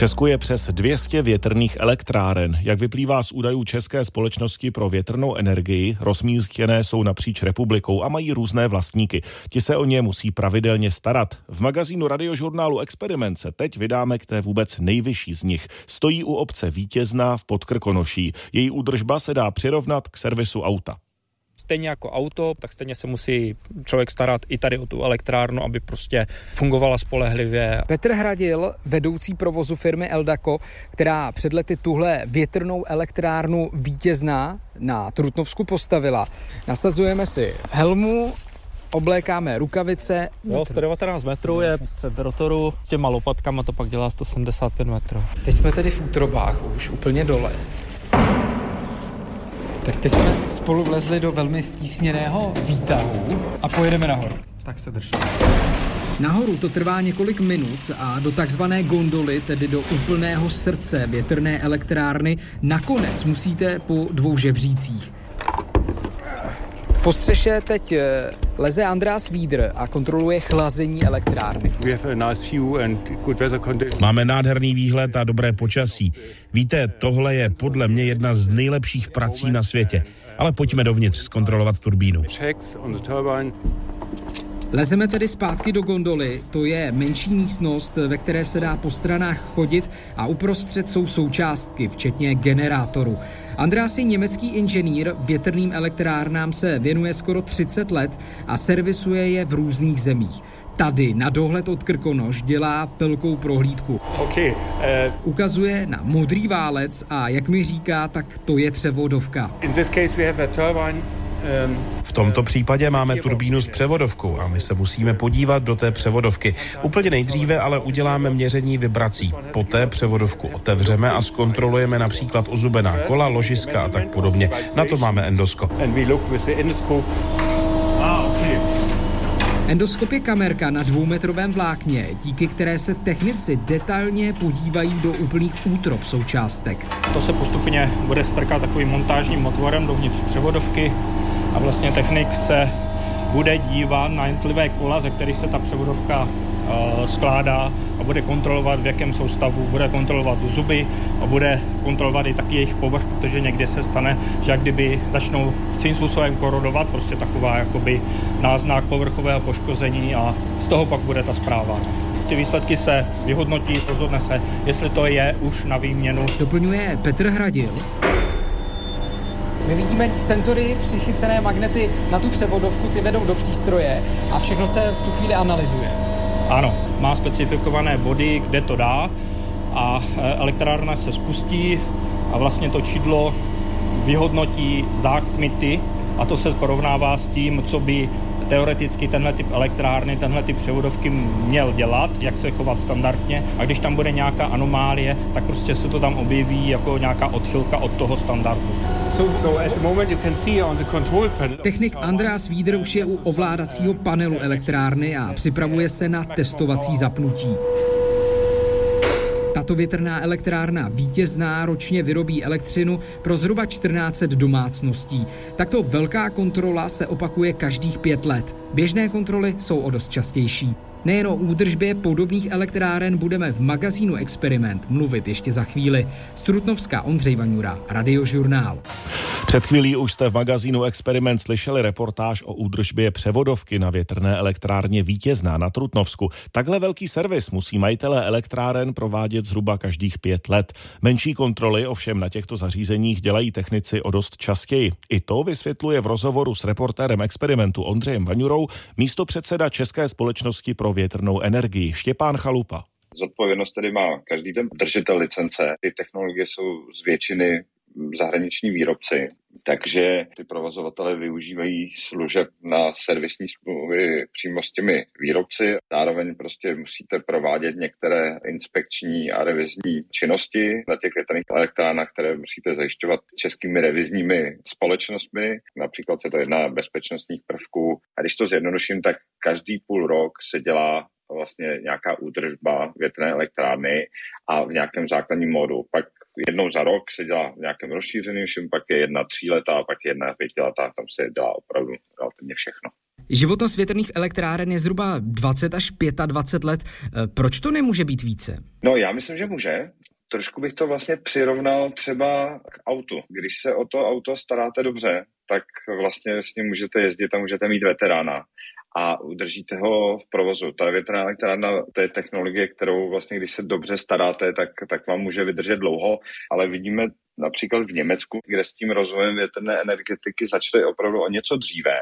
Česku je přes 200 větrných elektráren. Jak vyplývá z údajů České společnosti pro větrnou energii, rozmístěné jsou napříč republikou a mají různé vlastníky. Ti se o ně musí pravidelně starat. V magazínu radiožurnálu Experiment se teď vydáme k té vůbec nejvyšší z nich. Stojí u obce Vítězná v Podkrkonoší. Její údržba se dá přirovnat k servisu auta stejně jako auto, tak stejně se musí člověk starat i tady o tu elektrárnu, aby prostě fungovala spolehlivě. Petr Hradil, vedoucí provozu firmy Eldako, která před lety tuhle větrnou elektrárnu vítězná na Trutnovsku postavila. Nasazujeme si helmu, oblékáme rukavice. Jo, 119 metrů je střed rotoru, s těma lopatkama to pak dělá 175 metrů. Teď jsme tedy v útrobách, už úplně dole. Tak teď jsme spolu vlezli do velmi stísněného výtahu a pojedeme nahoru. Tak se drží. Nahoru to trvá několik minut a do takzvané gondoly, tedy do úplného srdce větrné elektrárny, nakonec musíte po dvou žebřících. Po střeše teď eh, leze András Vídr a kontroluje chlazení elektrárny. Máme nádherný výhled a dobré počasí. Víte, tohle je podle mě jedna z nejlepších prací na světě. Ale pojďme dovnitř zkontrolovat turbínu. Lezeme tedy zpátky do gondoly, to je menší místnost, ve které se dá po stranách chodit a uprostřed jsou součástky, včetně generátoru. András je německý inženýr, větrným elektrárnám se věnuje skoro 30 let a servisuje je v různých zemích. Tady na dohled od Krkonoš dělá velkou prohlídku. Okay, uh... Ukazuje na modrý válec a jak mi říká, tak to je převodovka. In this case we have a turbine v tomto případě máme turbínu s převodovkou a my se musíme podívat do té převodovky. Úplně nejdříve ale uděláme měření vibrací. Poté převodovku otevřeme a zkontrolujeme například ozubená kola, ložiska a tak podobně. Na to máme endoskop. Endoskop je kamerka na dvoumetrovém vlákně, díky které se technici detailně podívají do úplných útrop součástek. To se postupně bude strkat takovým montážním otvorem dovnitř převodovky a vlastně technik se bude dívat na jednotlivé kola, ze kterých se ta převodovka uh, skládá a bude kontrolovat, v jakém jsou stavu, bude kontrolovat zuby a bude kontrolovat i taky jejich povrch, protože někdy se stane, že jak kdyby začnou svým způsobem korodovat, prostě taková jakoby náznak povrchového poškození a z toho pak bude ta zpráva. Ty výsledky se vyhodnotí, rozhodne se, jestli to je už na výměnu. Doplňuje Petr Hradil. My vidíme senzory, přichycené magnety na tu převodovku, ty vedou do přístroje a všechno se v tu chvíli analyzuje. Ano, má specifikované body, kde to dá a e, elektrárna se spustí a vlastně to čidlo vyhodnotí zákmity a to se porovnává s tím, co by teoreticky tenhle typ elektrárny, tenhle typ převodovky měl dělat, jak se chovat standardně a když tam bude nějaká anomálie, tak prostě se to tam objeví jako nějaká odchylka od toho standardu. Technik Andreas Víder už je u ovládacího panelu elektrárny a připravuje se na testovací zapnutí. Tato větrná elektrárna vítězná ročně vyrobí elektřinu pro zhruba 14 domácností. Takto velká kontrola se opakuje každých pět let. Běžné kontroly jsou o dost častější. Nejen o údržbě podobných elektráren budeme v magazínu Experiment mluvit ještě za chvíli. Strutnovská Ondřej Vaňura, Radiožurnál. Před chvílí už jste v magazínu Experiment slyšeli reportáž o údržbě převodovky na větrné elektrárně Vítězná na Trutnovsku. Takhle velký servis musí majitelé elektráren provádět zhruba každých pět let. Menší kontroly ovšem na těchto zařízeních dělají technici o dost častěji. I to vysvětluje v rozhovoru s reportérem Experimentu Ondřejem Vaňurou místo předseda České společnosti pro větrnou energii Štěpán Chalupa. Zodpovědnost tedy má každý ten držitel licence. Ty technologie jsou z většiny zahraniční výrobci, takže ty provozovatele využívají služeb na servisní smlouvy přímo s těmi výrobci. Zároveň prostě musíte provádět některé inspekční a revizní činnosti na těch větrných elektrárnách, které musíte zajišťovat českými revizními společnostmi. Například se to jedná bezpečnostních prvků. A když to zjednoduším, tak každý půl rok se dělá vlastně nějaká údržba větrné elektrárny a v nějakém základním módu. Pak jednou za rok se dělá v nějakém rozšířeném všem, pak je jedna tříletá, pak je jedna pětiletá, tam se dělá opravdu relativně všechno. Životnost větrných elektráren je zhruba 20 až 25 let. Eh, proč to nemůže být více? No já myslím, že může. Trošku bych to vlastně přirovnal třeba k autu. Když se o to auto staráte dobře, tak vlastně s ním můžete jezdit a můžete mít veterána a udržíte ho v provozu. Ta větrná elektrárna, to je technologie, kterou vlastně, když se dobře staráte, tak, tak vám může vydržet dlouho, ale vidíme například v Německu, kde s tím rozvojem větrné energetiky začaly opravdu o něco dříve.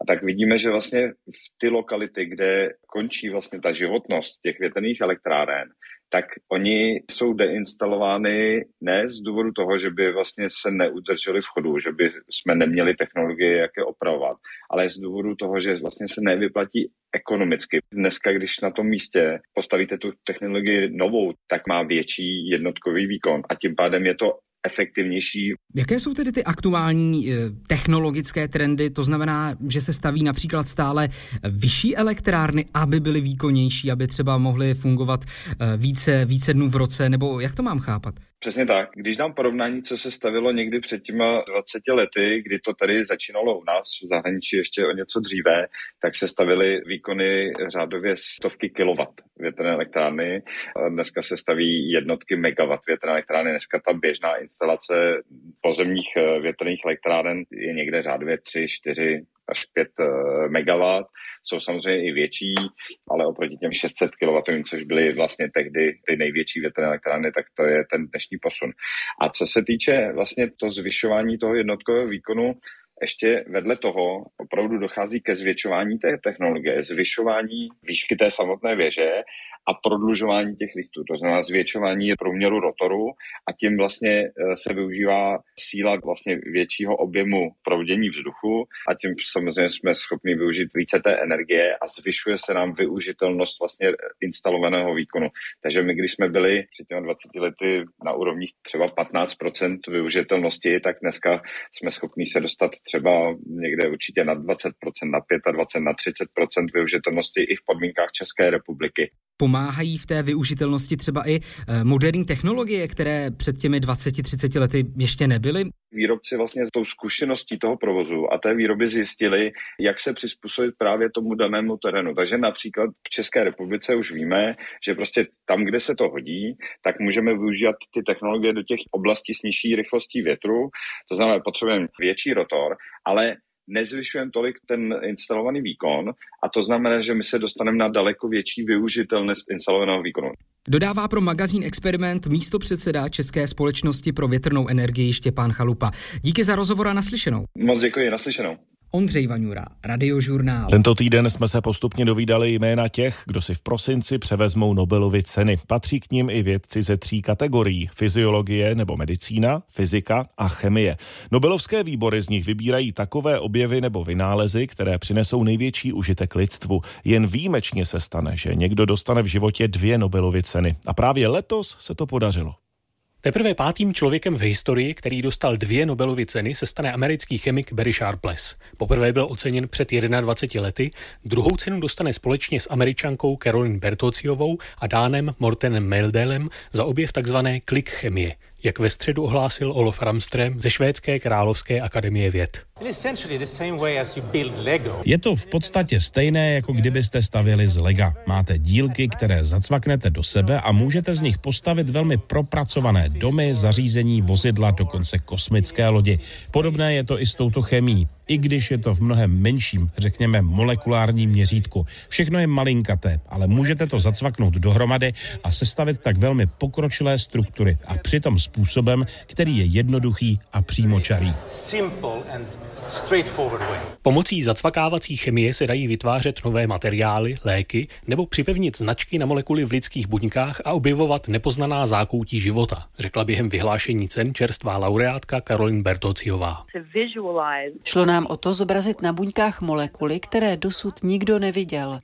A tak vidíme, že vlastně v ty lokality, kde končí vlastně ta životnost těch větrných elektráren, tak oni jsou deinstalovány ne z důvodu toho, že by vlastně se neudrželi v chodu, že by jsme neměli technologie, jak je opravovat, ale z důvodu toho, že vlastně se nevyplatí ekonomicky. Dneska, když na tom místě postavíte tu technologii novou, tak má větší jednotkový výkon a tím pádem je to efektivnější. Jaké jsou tedy ty aktuální eh, technologické trendy? To znamená, že se staví například stále vyšší elektrárny, aby byly výkonnější, aby třeba mohly fungovat eh, více, více dnů v roce, nebo jak to mám chápat? Přesně tak. Když dám porovnání, co se stavilo někdy před těma 20 lety, kdy to tady začínalo u nás v zahraničí ještě o něco dříve, tak se stavily výkony řádově stovky kilowatt větrné elektrárny. Dneska se staví jednotky megawatt větrné elektrárny. Dneska ta běžná instalace pozemních eh, větrných elektráren je někde řádově 3, 4, až 5 eh, MW. Jsou samozřejmě i větší, ale oproti těm 600 kW, což byly vlastně tehdy ty největší větrné elektrárny, tak to je ten dnešní posun. A co se týče vlastně to zvyšování toho jednotkového výkonu, ještě vedle toho opravdu dochází ke zvětšování té technologie, zvyšování výšky té samotné věže a prodlužování těch listů, to znamená zvětšování průměru rotoru a tím vlastně eh, se využívá síla vlastně většího objemu proudění vzduchu a tím samozřejmě jsme schopni využít více té energie a zvyšuje se nám využitelnost vlastně instalovaného výkonu. Takže my, když jsme byli před těmi 20 lety na úrovních třeba 15% využitelnosti, tak dneska jsme schopni se dostat třeba někde určitě na 20%, na 25%, na 30% využitelnosti i v podmínkách České republiky. Pomáhají v té využitelnosti třeba i eh, moderní technologie, které před těmi 20-30 lety ještě nebyly? Výrobci vlastně s tou zkušeností toho provozu a té výroby zjistili, jak se přizpůsobit právě tomu danému terénu. Takže například v České republice už víme, že prostě tam, kde se to hodí, tak můžeme využívat ty technologie do těch oblastí s nižší rychlostí větru. To znamená, potřebujeme větší rotor, ale nezvyšujeme tolik ten instalovaný výkon a to znamená, že my se dostaneme na daleko větší využitelnost instalovaného výkonu. Dodává pro magazín Experiment místo předseda České společnosti pro větrnou energii Štěpán Chalupa. Díky za rozhovor a naslyšenou. Moc děkuji, naslyšenou. Ondřej Vaňura, Radiožurnál. Tento týden jsme se postupně dovídali jména těch, kdo si v prosinci převezmou Nobelovy ceny. Patří k ním i vědci ze tří kategorií. Fyziologie nebo medicína, fyzika a chemie. Nobelovské výbory z nich vybírají takové objevy nebo vynálezy, které přinesou největší užitek lidstvu. Jen výjimečně se stane, že někdo dostane v životě dvě Nobelovy ceny. A právě letos se to podařilo. Teprve pátým člověkem v historii, který dostal dvě Nobelovy ceny, se stane americký chemik Barry Sharpless. Poprvé byl oceněn před 21 lety, druhou cenu dostane společně s američankou Caroline Bertociovou a Dánem Mortenem Meldelem za objev tzv. klik chemie – jak ve středu ohlásil Olof Ramström ze Švédské královské akademie věd. Je to v podstatě stejné, jako kdybyste stavili z lega. Máte dílky, které zacvaknete do sebe a můžete z nich postavit velmi propracované domy, zařízení, vozidla, dokonce kosmické lodi. Podobné je to i s touto chemií i když je to v mnohem menším, řekněme, molekulárním měřítku. Všechno je malinkaté, ale můžete to zacvaknout dohromady a sestavit tak velmi pokročilé struktury a přitom způsobem, který je jednoduchý a přímočarý. Pomocí zacvakávací chemie se dají vytvářet nové materiály, léky nebo připevnit značky na molekuly v lidských buňkách a objevovat nepoznaná zákoutí života, řekla během vyhlášení cen čerstvá laureátka Karolin Bertociová. Šlo nám o to zobrazit na buňkách molekuly, které dosud nikdo neviděl.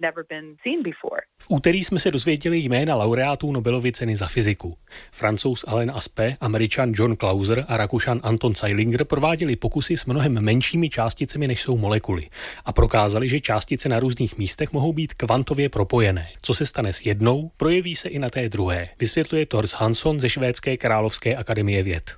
V úterý jsme se dozvěděli jména laureátů Nobelovy ceny za fyziku. Francouz Alain Aspect, američan John Clauser a rakušan Anton Zeilinger prováděli pokusy s mnohem menšími částicemi, než jsou molekuly a prokázali, že částice na různých místech mohou být kvantově propojené. Co se stane s jednou, projeví se i na té druhé, vysvětluje Thors Hansson ze Švédské královské akademie věd.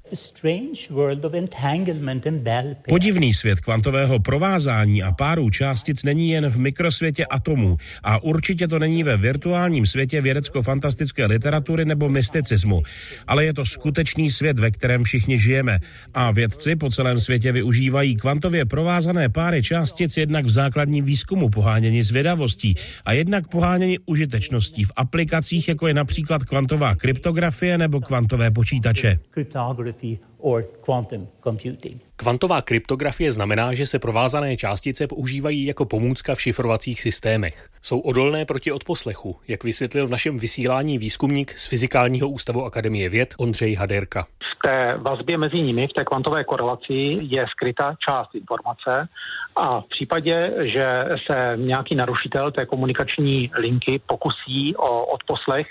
Podivný svět kvantového provázání a párů částic není jen v mikrosvětě atomů a určitě to není ve virtuálním světě vědecko-fantastické literatury nebo mysticismu, ale je to skutečný svět, ve kterém všichni žijeme. A vědci po celém světě využívají kvantově provázané páry částic jednak v základním výzkumu pohánění zvědavostí a jednak pohánění užitečností v aplikacích, jako je například kvantová kryptografie nebo kvantové počítače. Kvantová kryptografie znamená, že se provázané částice používají jako pomůcka v šifrovacích systémech. Jsou odolné proti odposlechu, jak vysvětlil v našem vysílání výzkumník z Fyzikálního ústavu Akademie věd Ondřej Haderka. V té vazbě mezi nimi, v té kvantové korelaci, je skryta část informace a v případě, že se nějaký narušitel té komunikační linky pokusí o odposlech,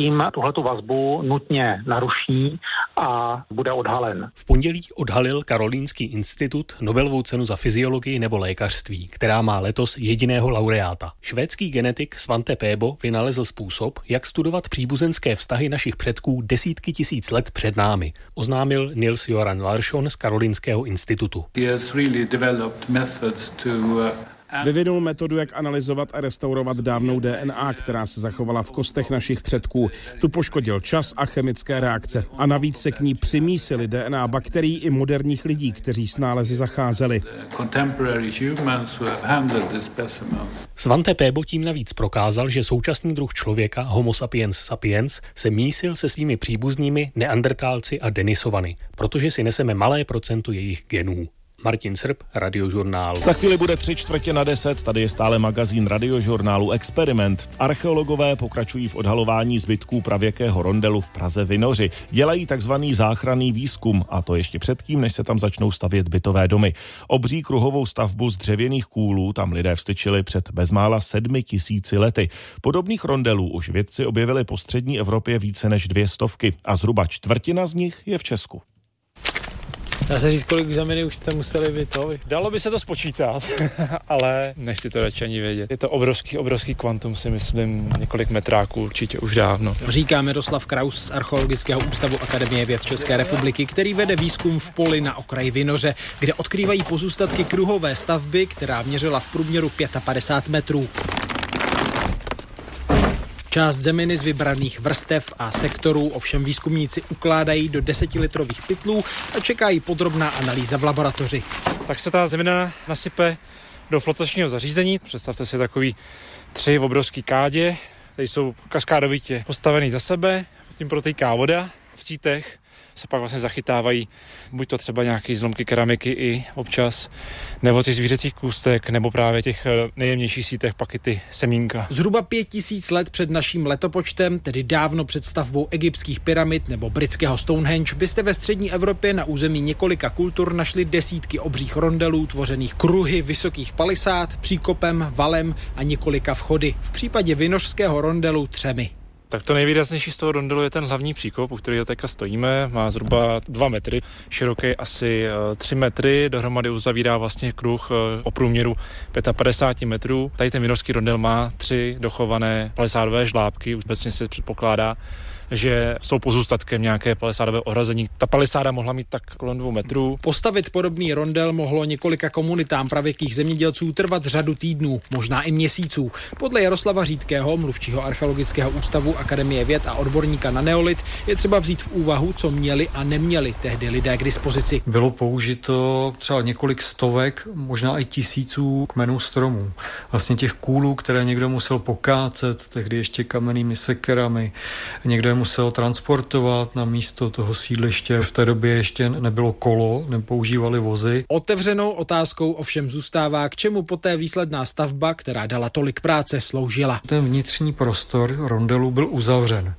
tím tuhletu vazbu nutně naruší a bude odhalen. V pondělí odhalil Karolínský institut Nobelovou cenu za fyziologii nebo lékařství, která má letos jediného laureáta. Švédský genetik Svante Pébo vynalezl způsob, jak studovat příbuzenské vztahy našich předků desítky tisíc let před námi, oznámil Nils Joran Larsson z Karolínského institutu. He has really developed methods to uh, Vyvinul metodu, jak analyzovat a restaurovat dávnou DNA, která se zachovala v kostech našich předků. Tu poškodil čas a chemické reakce. A navíc se k ní přimísili DNA bakterií i moderních lidí, kteří s nálezy zacházeli. Svante Pébo tím navíc prokázal, že současný druh člověka, Homo sapiens sapiens, se mísil se svými příbuznými neandertálci a denisovany, protože si neseme malé procento jejich genů. Martin Srb, Radiožurnál. Za chvíli bude tři čtvrtě na deset, tady je stále magazín Radiožurnálu Experiment. Archeologové pokračují v odhalování zbytků pravěkého rondelu v Praze Vinoři. Dělají takzvaný záchranný výzkum a to ještě předtím, než se tam začnou stavět bytové domy. Obří kruhovou stavbu z dřevěných kůlů tam lidé vstyčili před bezmála sedmi tisíci lety. Podobných rondelů už vědci objevili po střední Evropě více než dvě stovky a zhruba čtvrtina z nich je v Česku. Dá se říct, kolik examiny už jste museli vy to? Dalo by se to spočítat, ale nechci to radši ani vědět. Je to obrovský, obrovský kvantum, si myslím, několik metráků určitě už dávno. Říká Miroslav Kraus z Archeologického ústavu Akademie věd České republiky, který vede výzkum v poli na okraji Vinoře, kde odkrývají pozůstatky kruhové stavby, která měřila v průměru 55 metrů. Část zeminy z vybraných vrstev a sektorů ovšem výzkumníci ukládají do desetilitrových pytlů a čekají podrobná analýza v laboratoři. Tak se ta zemina nasype do flotačního zařízení. Představte si takový tři obrovský kádě, které jsou kaskádovitě postavený za sebe, tím protýká voda v sítech se pak vlastně zachytávají buď to třeba nějaké zlomky keramiky i občas, nebo těch zvířecích kůstek, nebo právě těch eh, nejjemnějších sítech pak i ty semínka. Zhruba pět tisíc let před naším letopočtem, tedy dávno před stavbou egyptských pyramid nebo britského Stonehenge, byste ve střední Evropě na území několika kultur našli desítky obřích rondelů tvořených kruhy vysokých palisád, příkopem, valem a několika vchody. V případě vinořského rondelu třemi. Tak to nejvýraznější z toho rondelu je ten hlavní příkop, u kterého teďka stojíme. Má zhruba 2 metry, široký asi 3 eh, metry, dohromady uzavírá vlastně kruh eh, o průměru 55 metrů. Tady ten vinorský rondel má tři dochované palisádové žlábky, už se předpokládá, že jsou pozůstatkem nějaké palisádové ohrazení. Ta palisáda mohla mít tak kolem dvou metrů. Postavit podobný rondel mohlo několika komunitám pravěkých zemědělců trvat řadu týdnů, možná i měsíců. Podle Jaroslava Řídkého, mluvčího archeologického ústavu Akademie věd a odborníka na neolit, je třeba vzít v úvahu, co měli a neměli tehdy lidé k dispozici. Bylo použito třeba několik stovek, možná i tisíců kmenů stromů. Vlastně těch kůlů, které někdo musel pokácet, tehdy ještě kamennými sekerami, někdo je musel transportovat na místo toho sídliště. V té době ještě nebylo kolo, nepoužívali vozy. Otevřenou otázkou ovšem zůstává, k čemu poté výsledná stavba, která dala tolik práce, sloužila. Ten vnitřní prostor rondelu byl uzavřen.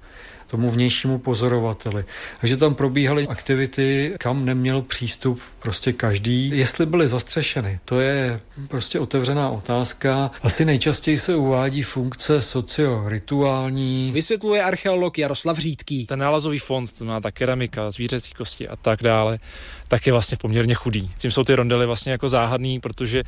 Tomu vnějšímu pozorovateli. Takže tam probíhaly aktivity, kam neměl přístup prostě každý. Jestli byly zastřešeny, to je prostě otevřená otázka. Asi nejčastěji se uvádí funkce socio-rituální. Vysvětluje archeolog Jaroslav Řídký. Ten nálezový fond, to má ta keramika, zvířecí kosti a tak dále, tak je vlastně poměrně chudý. Tím jsou ty rondely vlastně jako záhadný, protože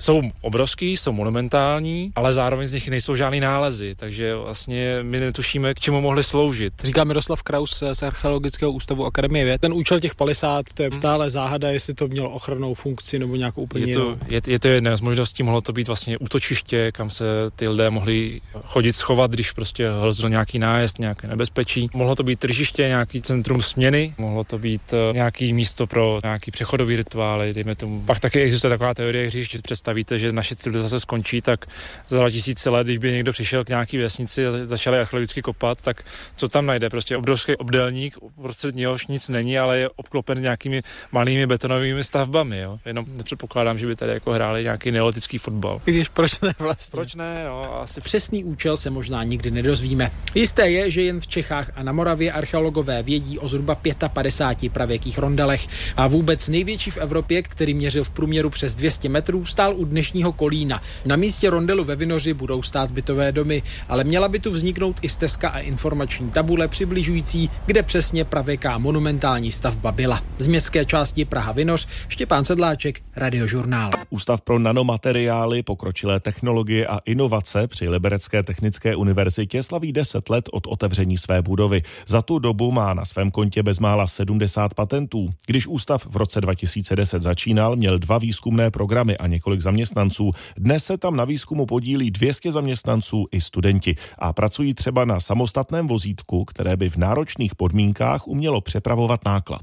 jsou obrovský, jsou monumentální, ale zároveň z nich nejsou žádný nálezy, takže vlastně my netušíme, k čemu mohly sloužit. Říká Miroslav Kraus z Archeologického ústavu Akademie věd. Ten účel těch palisát, to je hmm. stále záhada, jestli to mělo ochrannou funkci nebo nějakou úplně je to, je, je to jedna z možností, mohlo to být vlastně útočiště, kam se ty lidé mohli chodit schovat, když prostě hrozil nějaký nájezd, nějaké nebezpečí. Mohlo to být tržiště, nějaký centrum směny, mohlo to být eh, nějaký místo pro nějaký přechodový rituály, dejme tomu. Pak taky existuje taková teorie, že představ představíte, že naše civilizace skončí, tak za 2000 let, když by někdo přišel k nějaký vesnici a začali archeologicky kopat, tak co tam najde? Prostě obrovský obdelník, prostřed něhož nic není, ale je obklopen nějakými malými betonovými stavbami. Jo? Jenom nepředpokládám, že by tady jako hráli nějaký neolitický fotbal. Když proč ne vlastně? Proč ne? No, asi... Přesný účel se možná nikdy nedozvíme. Jisté je, že jen v Čechách a na Moravě archeologové vědí o zhruba 55 pravěkých rondelech. A vůbec největší v Evropě, který měřil v průměru přes 200 metrů, stál u dnešního Kolína. Na místě rondelu ve Vinoři budou stát bytové domy, ale měla by tu vzniknout i stezka a informační tabule přibližující, kde přesně pravěká monumentální stavba byla. Z městské části Praha Vinoř Štěpán Sedláček, Radiožurnál. Ústav pro nanomateriály, pokročilé technologie a inovace při Liberecké technické univerzitě slaví 10 let od otevření své budovy. Za tu dobu má na svém kontě bezmála 70 patentů. Když ústav v roce 2010 začínal, měl dva výzkumné programy a několik zaměstnanců. Dnes se tam na výzkumu podílí 200 zaměstnanců i studenti a pracují třeba na samostatném vozítku, které by v náročných podmínkách umělo přepravovat náklad.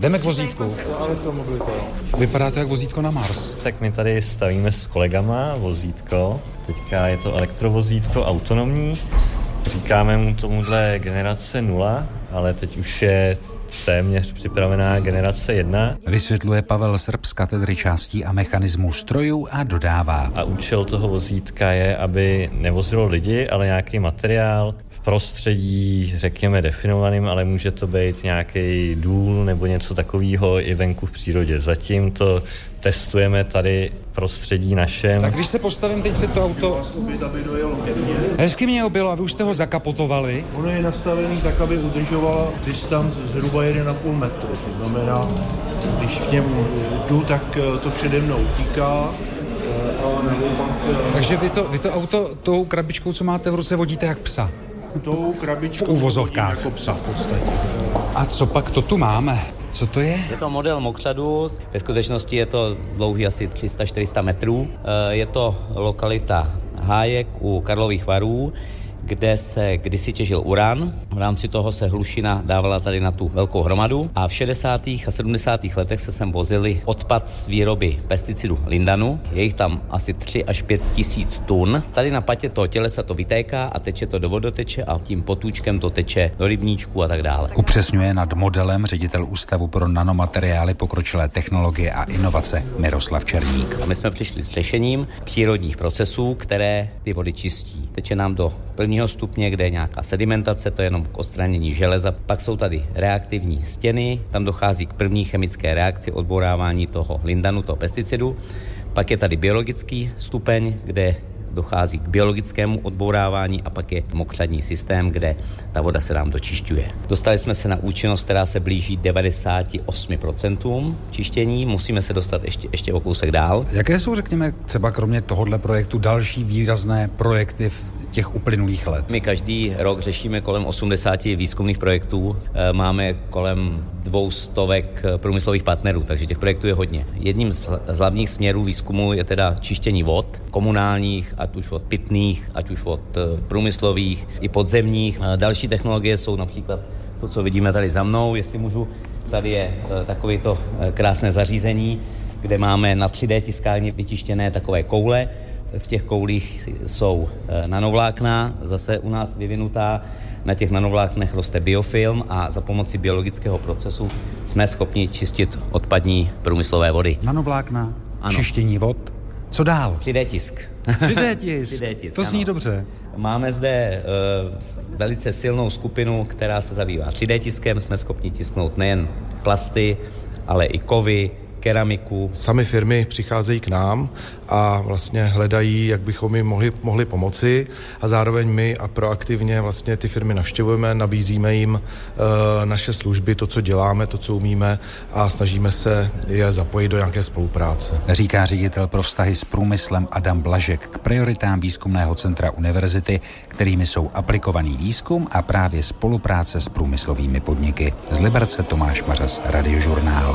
Jdeme k vozítku. Vypadá to jak vozítko na Mars. Tak my tady stavíme s kolegama vozítko. Teďka je to elektrovozítko autonomní. Říkáme mu tomuhle generace 0, ale teď už je téměř připravená generace 1. Vysvětluje Pavel Srb z katedry částí a mechanismů strojů a dodává. A účel toho vozítka je, aby nevozilo lidi, ale nějaký materiál prostředí, řekněme, definovaným, ale může to být nějaký důl nebo něco takového i venku v přírodě. Zatím to testujeme tady prostředí našem. Tak když se postavím teď před to auto... Hezky mě objelo a vy už jste ho zakapotovali. Ono je nastavený tak, aby udržoval distanc zhruba 1,5 metru. To znamená, když k němu jdu, tak eh, to přede mnou utíká, eh, Takže vy to, vy to auto tou krabičkou, co máte v ruce, vodíte jak psa? Tou krabičkou v uvozovkách. jako psa v podstatě. A co pak to tu máme? Co to je? Je to model mokřadu, ve skutečnosti je to dlouhý asi 300-400 metrů. Eh, je to lokalita Hájek u Karlových varů kde se kdysi těžil uran. V rámci toho se hlušina dávala tady na tu velkou hromadu a v 60. a 70. letech se sem vozili odpad z výroby pesticidu Lindanu. Je jich tam asi 3 až 5 tisíc tun. Tady na patě toho tělesa to vytéká a teče to do vodoteče a tím potůčkem to teče do rybníčku a tak dále. Upřesňuje nad modelem ředitel Ústavu pro nanomateriály, pokročilé technologie a inovace Miroslav Černík. A my jsme přišli s řešením přírodních procesů, které ty vody čistí. Teče nám do prvního stupně, kde je nějaká sedimentace, to je jenom k odstranění železa. Pak jsou tady reaktivní stěny, tam dochází k první chemické reakci odborávání toho lindanu, toho pesticidu. Pak je tady biologický stupeň, kde dochází k biologickému odbourávání a pak je mokřadní systém, kde ta voda se nám dočišťuje. Dostali jsme se na účinnost, která se blíží 98% čištění, musíme se dostat ještě, ještě o kousek dál. Jaké jsou, řekněme, třeba kromě tohohle projektu další výrazné projekty v těch uplynulých let? My každý rok řešíme kolem 80 výzkumných projektů, eh, máme kolem dvou stovek eh, průmyslových partnerů, takže těch projektů je hodně. Jedním z hlavních směrů výzkumu je teda čištění vod, komunálních, ať už od pitných, ať už od eh, průmyslových i podzemních. Další technologie jsou například to, co vidíme tady za mnou, jestli můžu. Tady je takovéto krásné zařízení, kde máme na 3D tiskárně vytištěné takové koule, v těch koulích jsou eh, nanovlákna, zase u nás vyvinutá. Na těch nanovláknech roste biofilm a za pomoci biologického procesu jsme schopni čistit odpadní průmyslové vody. Nanovlákna, ano. čištění vod. Co dál? 3D tisk. 3D tisk. 3D tisk to zní ano. dobře. Máme zde uh, velice silnou skupinu, která se zabývá 3D tiskem. Jsme schopni tisknout nejen plasty, ale i kovy, keramiku. Sami firmy přicházejí k nám a vlastně hledají, jak bychom jim mohli, mohli pomoci a zároveň my a proaktivně vlastně ty firmy navštěvujeme, nabízíme jim e, naše služby, to, co děláme, to, co umíme a snažíme se je zapojit do nějaké spolupráce. Říká ředitel pro vztahy s průmyslem Adam Blažek k prioritám výzkumného centra univerzity, kterými jsou aplikovaný výzkum a právě spolupráce s průmyslovými podniky. Z Liberce Tomáš Mařas, Radiožurnál.